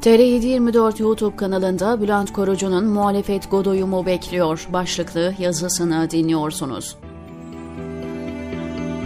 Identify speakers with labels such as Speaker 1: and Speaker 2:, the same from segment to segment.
Speaker 1: TR724 YouTube kanalında Bülent Korucu'nun muhalefet godoyumu bekliyor başlıklı yazısını dinliyorsunuz.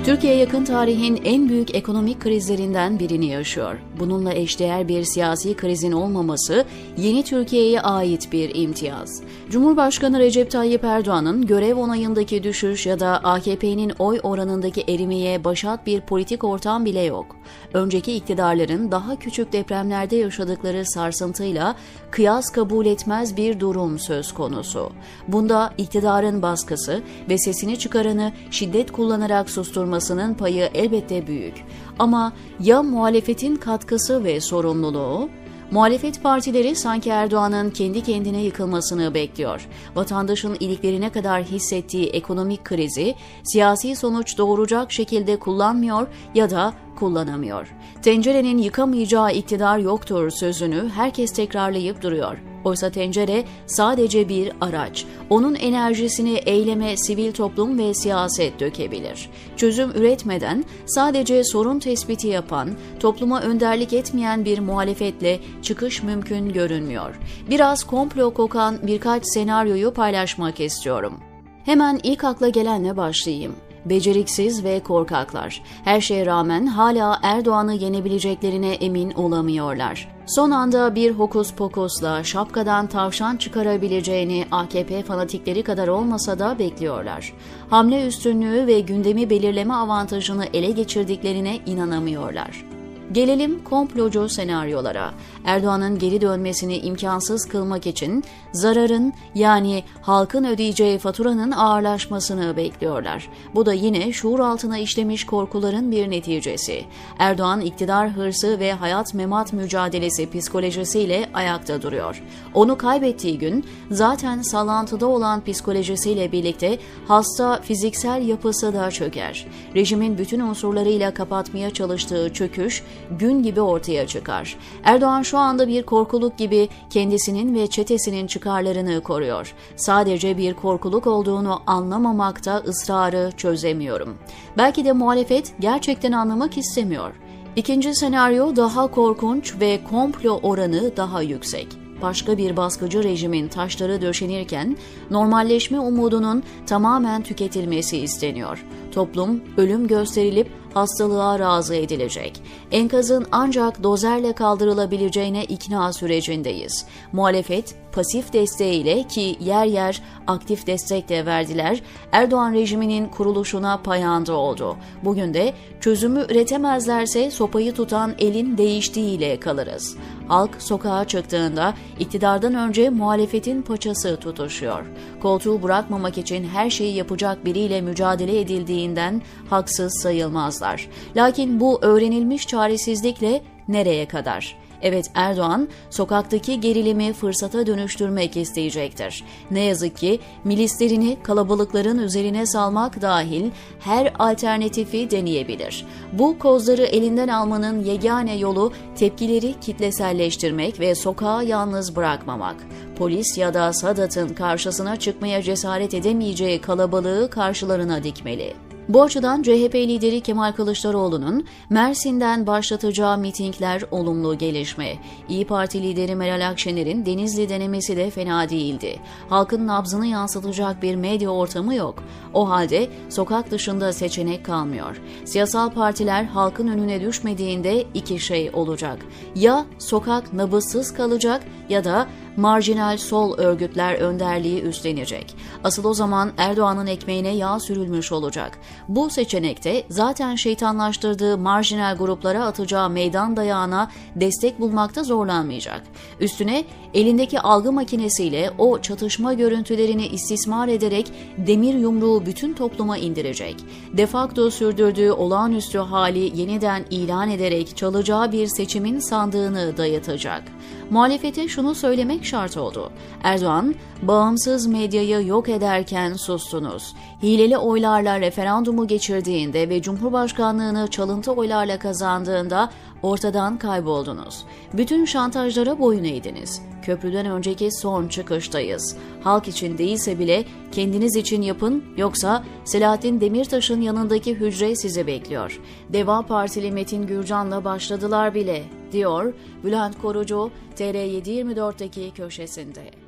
Speaker 1: Türkiye yakın tarihin en büyük ekonomik krizlerinden birini yaşıyor. Bununla eşdeğer bir siyasi krizin olmaması yeni Türkiye'ye ait bir imtiyaz. Cumhurbaşkanı Recep Tayyip Erdoğan'ın görev onayındaki düşüş ya da AKP'nin oy oranındaki erimeye başat bir politik ortam bile yok. Önceki iktidarların daha küçük depremlerde yaşadıkları sarsıntıyla kıyas kabul etmez bir durum söz konusu. Bunda iktidarın baskısı ve sesini çıkaranı şiddet kullanarak susturmasının payı elbette büyük. Ama ya muhalefetin katkısı ve sorumluluğu? Muhalefet partileri sanki Erdoğan'ın kendi kendine yıkılmasını bekliyor. Vatandaşın iliklerine kadar hissettiği ekonomik krizi siyasi sonuç doğuracak şekilde kullanmıyor ya da kullanamıyor. Tencerenin yıkamayacağı iktidar yoktur sözünü herkes tekrarlayıp duruyor. Oysa tencere sadece bir araç. Onun enerjisini eyleme sivil toplum ve siyaset dökebilir. Çözüm üretmeden sadece sorun tespiti yapan, topluma önderlik etmeyen bir muhalefetle çıkış mümkün görünmüyor. Biraz komplo kokan birkaç senaryoyu paylaşmak istiyorum. Hemen ilk akla gelenle başlayayım beceriksiz ve korkaklar. Her şeye rağmen hala Erdoğan'ı yenebileceklerine emin olamıyorlar. Son anda bir hokus pokusla şapkadan tavşan çıkarabileceğini AKP fanatikleri kadar olmasa da bekliyorlar. Hamle üstünlüğü ve gündemi belirleme avantajını ele geçirdiklerine inanamıyorlar. Gelelim komplocu senaryolara. Erdoğan'ın geri dönmesini imkansız kılmak için zararın yani halkın ödeyeceği faturanın ağırlaşmasını bekliyorlar. Bu da yine şuur altına işlemiş korkuların bir neticesi. Erdoğan iktidar hırsı ve hayat memat mücadelesi psikolojisiyle ayakta duruyor. Onu kaybettiği gün zaten sallantıda olan psikolojisiyle birlikte hasta fiziksel yapısı da çöker. Rejimin bütün unsurlarıyla kapatmaya çalıştığı çöküş gün gibi ortaya çıkar. Erdoğan şu anda bir korkuluk gibi kendisinin ve çetesinin çıkarlarını koruyor. Sadece bir korkuluk olduğunu anlamamakta ısrarı çözemiyorum. Belki de muhalefet gerçekten anlamak istemiyor. İkinci senaryo daha korkunç ve komplo oranı daha yüksek başka bir baskıcı rejimin taşları döşenirken normalleşme umudunun tamamen tüketilmesi isteniyor. Toplum ölüm gösterilip hastalığa razı edilecek. Enkazın ancak dozerle kaldırılabileceğine ikna sürecindeyiz. Muhalefet pasif desteğiyle ki yer yer aktif destek de verdiler, Erdoğan rejiminin kuruluşuna payanda oldu. Bugün de çözümü üretemezlerse sopayı tutan elin değiştiğiyle kalırız. Halk sokağa çıktığında iktidardan önce muhalefetin paçası tutuşuyor. Koltuğu bırakmamak için her şeyi yapacak biriyle mücadele edildiğinden haksız sayılmazlar. Lakin bu öğrenilmiş çaresizlikle nereye kadar? Evet Erdoğan sokaktaki gerilimi fırsata dönüştürmek isteyecektir. Ne yazık ki milislerini kalabalıkların üzerine salmak dahil her alternatifi deneyebilir. Bu kozları elinden almanın yegane yolu tepkileri kitleselleştirmek ve sokağa yalnız bırakmamak. Polis ya da Sadat'ın karşısına çıkmaya cesaret edemeyeceği kalabalığı karşılarına dikmeli. Bu açıdan CHP lideri Kemal Kılıçdaroğlu'nun Mersin'den başlatacağı mitingler olumlu gelişme. İyi Parti lideri Meral Akşener'in Denizli denemesi de fena değildi. Halkın nabzını yansıtacak bir medya ortamı yok. O halde sokak dışında seçenek kalmıyor. Siyasal partiler halkın önüne düşmediğinde iki şey olacak. Ya sokak nabızsız kalacak ya da marjinal sol örgütler önderliği üstlenecek. Asıl o zaman Erdoğan'ın ekmeğine yağ sürülmüş olacak. Bu seçenekte zaten şeytanlaştırdığı marjinal gruplara atacağı meydan dayağına destek bulmakta zorlanmayacak. Üstüne elindeki algı makinesiyle o çatışma görüntülerini istismar ederek demir yumruğu bütün topluma indirecek. Defakto sürdürdüğü olağanüstü hali yeniden ilan ederek çalacağı bir seçimin sandığını dayatacak. Muhalefete şunu söylemek şart oldu. Erdoğan, bağımsız medyayı yok ederken sustunuz. Hileli oylarla referandumu geçirdiğinde ve Cumhurbaşkanlığını çalıntı oylarla kazandığında ortadan kayboldunuz. Bütün şantajlara boyun eğdiniz. Köprüden önceki son çıkıştayız. Halk için değilse bile kendiniz için yapın yoksa Selahattin Demirtaş'ın yanındaki hücre sizi bekliyor. Deva Partili Metin Gürcan'la başladılar bile diyor Bülent Korucu TR724'deki köşesinde.